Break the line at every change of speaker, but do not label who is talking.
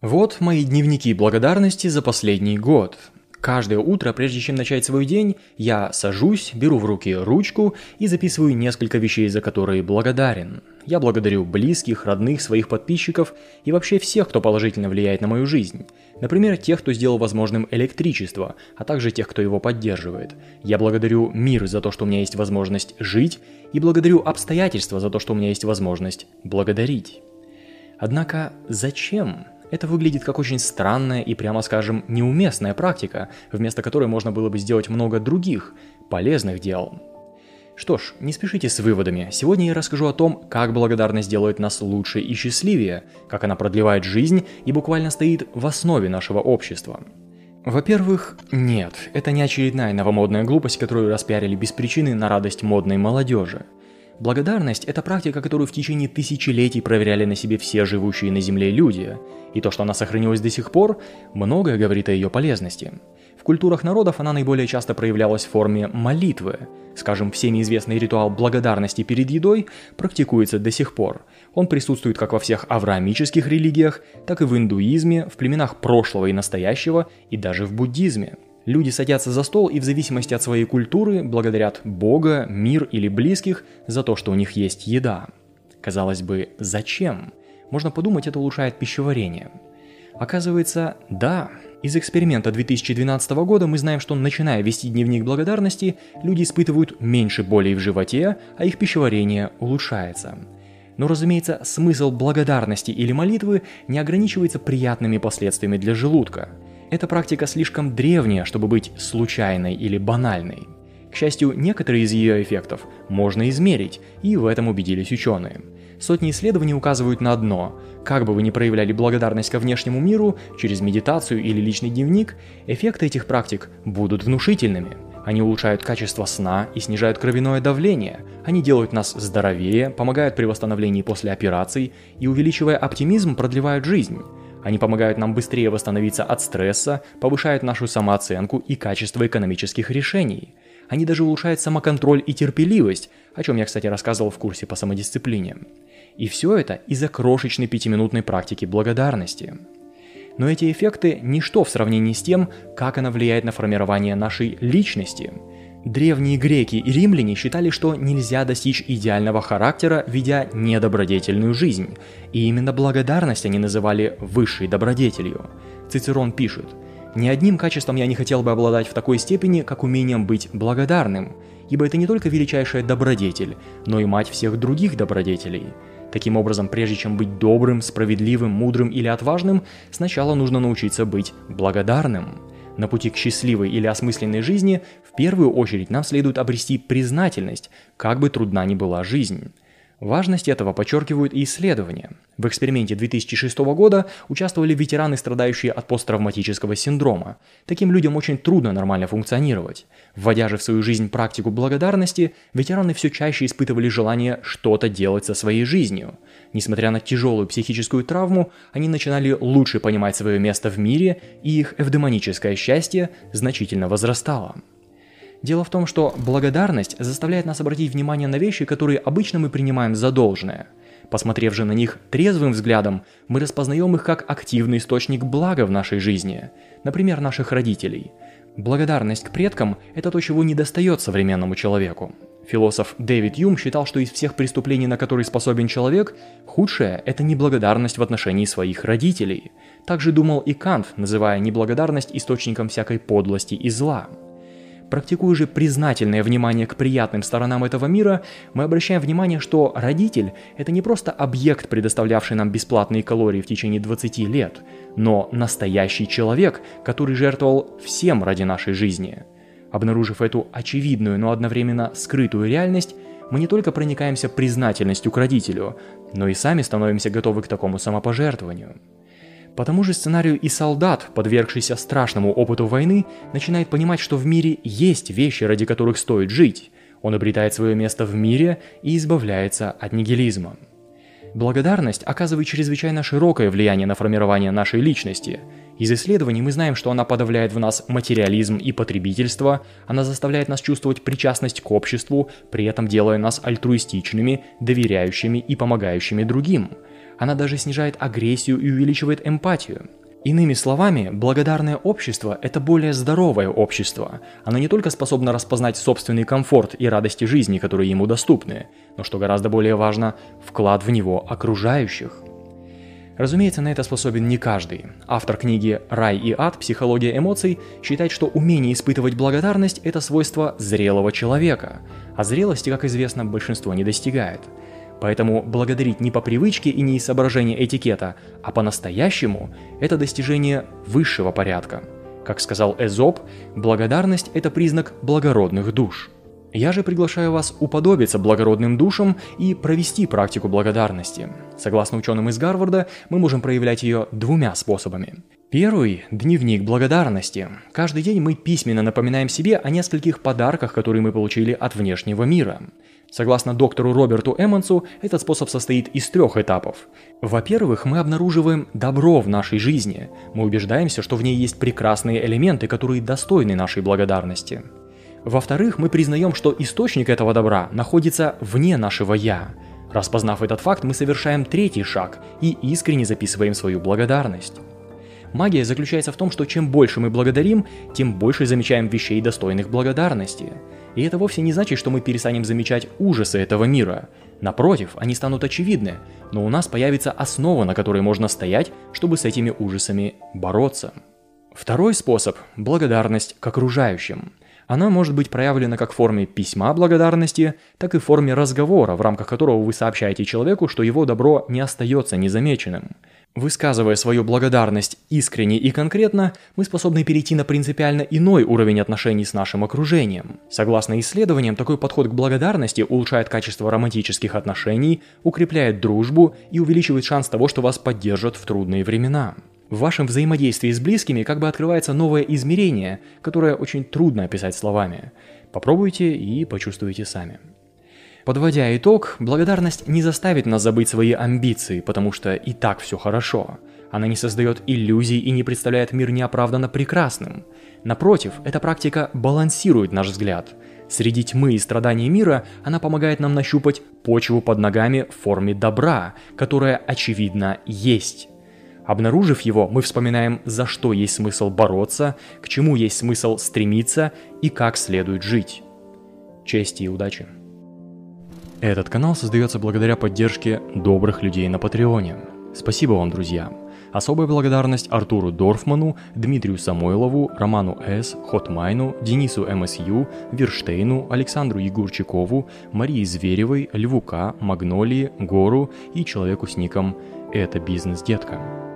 Вот мои дневники благодарности за последний год. Каждое утро, прежде чем начать свой день, я сажусь, беру в руки ручку и записываю несколько вещей, за которые благодарен. Я благодарю близких, родных, своих подписчиков и вообще всех, кто положительно влияет на мою жизнь. Например, тех, кто сделал возможным электричество, а также тех, кто его поддерживает. Я благодарю мир за то, что у меня есть возможность жить, и благодарю обстоятельства за то, что у меня есть возможность благодарить. Однако зачем? Это выглядит как очень странная и, прямо скажем, неуместная практика, вместо которой можно было бы сделать много других, полезных дел. Что ж, не спешите с выводами. Сегодня я расскажу о том, как благодарность делает нас лучше и счастливее, как она продлевает жизнь и буквально стоит в основе нашего общества. Во-первых, нет, это не очередная новомодная глупость, которую распиарили без причины на радость модной молодежи – Благодарность – это практика, которую в течение тысячелетий проверяли на себе все живущие на Земле люди. И то, что она сохранилась до сих пор, многое говорит о ее полезности. В культурах народов она наиболее часто проявлялась в форме молитвы. Скажем, всеми известный ритуал благодарности перед едой практикуется до сих пор. Он присутствует как во всех авраамических религиях, так и в индуизме, в племенах прошлого и настоящего, и даже в буддизме – Люди садятся за стол и в зависимости от своей культуры благодарят Бога, мир или близких за то, что у них есть еда. Казалось бы, зачем? Можно подумать, это улучшает пищеварение. Оказывается, да. Из эксперимента 2012 года мы знаем, что начиная вести дневник благодарности, люди испытывают меньше боли в животе, а их пищеварение улучшается. Но, разумеется, смысл благодарности или молитвы не ограничивается приятными последствиями для желудка – эта практика слишком древняя, чтобы быть случайной или банальной. К счастью, некоторые из ее эффектов можно измерить, и в этом убедились ученые. Сотни исследований указывают на одно. Как бы вы ни проявляли благодарность ко внешнему миру, через медитацию или личный дневник, эффекты этих практик будут внушительными. Они улучшают качество сна и снижают кровяное давление. Они делают нас здоровее, помогают при восстановлении после операций и, увеличивая оптимизм, продлевают жизнь. Они помогают нам быстрее восстановиться от стресса, повышают нашу самооценку и качество экономических решений. Они даже улучшают самоконтроль и терпеливость, о чем я, кстати, рассказывал в курсе по самодисциплине. И все это из-за крошечной пятиминутной практики благодарности. Но эти эффекты – ничто в сравнении с тем, как она влияет на формирование нашей личности – Древние греки и римляне считали, что нельзя достичь идеального характера, ведя недобродетельную жизнь, и именно благодарность они называли высшей добродетелью. Цицерон пишет, «Ни одним качеством я не хотел бы обладать в такой степени, как умением быть благодарным, ибо это не только величайшая добродетель, но и мать всех других добродетелей». Таким образом, прежде чем быть добрым, справедливым, мудрым или отважным, сначала нужно научиться быть благодарным. На пути к счастливой или осмысленной жизни в первую очередь нам следует обрести признательность, как бы трудна ни была жизнь. Важность этого подчеркивают и исследования. В эксперименте 2006 года участвовали ветераны, страдающие от посттравматического синдрома. Таким людям очень трудно нормально функционировать. Вводя же в свою жизнь практику благодарности, ветераны все чаще испытывали желание что-то делать со своей жизнью. Несмотря на тяжелую психическую травму, они начинали лучше понимать свое место в мире, и их эвдемоническое счастье значительно возрастало. Дело в том, что благодарность заставляет нас обратить внимание на вещи, которые обычно мы принимаем за должное. Посмотрев же на них трезвым взглядом, мы распознаем их как активный источник блага в нашей жизни, например, наших родителей. Благодарность к предкам – это то, чего не достает современному человеку. Философ Дэвид Юм считал, что из всех преступлений, на которые способен человек, худшее – это неблагодарность в отношении своих родителей. Также думал и Кант, называя неблагодарность источником всякой подлости и зла – Практикуя же признательное внимание к приятным сторонам этого мира, мы обращаем внимание, что родитель – это не просто объект, предоставлявший нам бесплатные калории в течение 20 лет, но настоящий человек, который жертвовал всем ради нашей жизни. Обнаружив эту очевидную, но одновременно скрытую реальность, мы не только проникаемся признательностью к родителю, но и сами становимся готовы к такому самопожертвованию. По тому же сценарию и солдат, подвергшийся страшному опыту войны, начинает понимать, что в мире есть вещи, ради которых стоит жить. Он обретает свое место в мире и избавляется от нигилизма. Благодарность оказывает чрезвычайно широкое влияние на формирование нашей личности. Из исследований мы знаем, что она подавляет в нас материализм и потребительство, она заставляет нас чувствовать причастность к обществу, при этом делая нас альтруистичными, доверяющими и помогающими другим – Она даже снижает агрессию и увеличивает эмпатию. Иными словами, благодарное общество – это более здоровое общество. Оно не только способно распознать собственный комфорт и радости жизни, которые ему доступны, но, что гораздо более важно, вклад в него окружающих. Разумеется, на это способен не каждый. Автор книги «Рай и ад. Психология эмоций» считает, что умение испытывать благодарность – это свойство зрелого человека, а зрелости, как известно, большинство не достигает – Поэтому благодарить не по привычке и не из соображения этикета, а по-настоящему – это достижение высшего порядка. Как сказал Эзоп, благодарность – это признак благородных душ. Я же приглашаю вас уподобиться благородным душам и провести практику благодарности. Согласно ученым из Гарварда, мы можем проявлять ее двумя способами. Первый – дневник благодарности. Каждый день мы письменно напоминаем себе о нескольких подарках, которые мы получили от внешнего мира. Согласно доктору Роберту Эммонсу, этот способ состоит из трех этапов. Во-первых, мы обнаруживаем добро в нашей жизни. Мы убеждаемся, что в ней есть прекрасные элементы, которые достойны нашей благодарности. Во-вторых, мы признаем, что источник этого добра находится вне нашего «я». Распознав этот факт, мы совершаем третий шаг и искренне записываем свою благодарность. Магия заключается в том, что чем больше мы благодарим, тем больше замечаем вещей, достойных благодарности. И это вовсе не значит, что мы перестанем замечать ужасы этого мира. Напротив, они станут очевидны, но у нас появится основа, на которой можно стоять, чтобы с этими ужасами бороться. Второй способ – благодарность к окружающим. Она может быть проявлена как в форме письма благодарности, так и в форме разговора, в рамках которого вы сообщаете человеку, что его добро не остается незамеченным – Высказывая свою благодарность искренне и конкретно, мы способны перейти на принципиально иной уровень отношений с нашим окружением. Согласно исследованиям, такой подход к благодарности улучшает качество романтических отношений, укрепляет дружбу и увеличивает шанс того, что вас поддержат в трудные времена. В вашем взаимодействии с близкими как бы открывается новое измерение, которое очень трудно описать словами. Попробуйте и почувствуйте сами. Подводя итог, благодарность не заставит нас забыть свои амбиции, потому что и так все хорошо. Она не создает иллюзий и не представляет мир неоправданно прекрасным. Напротив, эта практика балансирует наш взгляд. Среди тьмы и страданий мира она помогает нам нащупать почву под ногами в форме добра, которая, очевидно, есть. Обнаружив его, мы вспоминаем, за что есть смысл бороться, к чему есть смысл стремиться и как следует жить. Чести и удачи! Этот канал создается благодаря поддержке добрых людей на Патреоне. Спасибо вам, друзья. Особая благодарность Артуру Дорфману, Дмитрию Самойлову, Роману С., Хотмайну, Денису МСЮ, Верштейну, Александру Егорчикову, Марии Зверевой, Льву К., Магнолии, Гору и человеку с ником «Это бизнес, детка».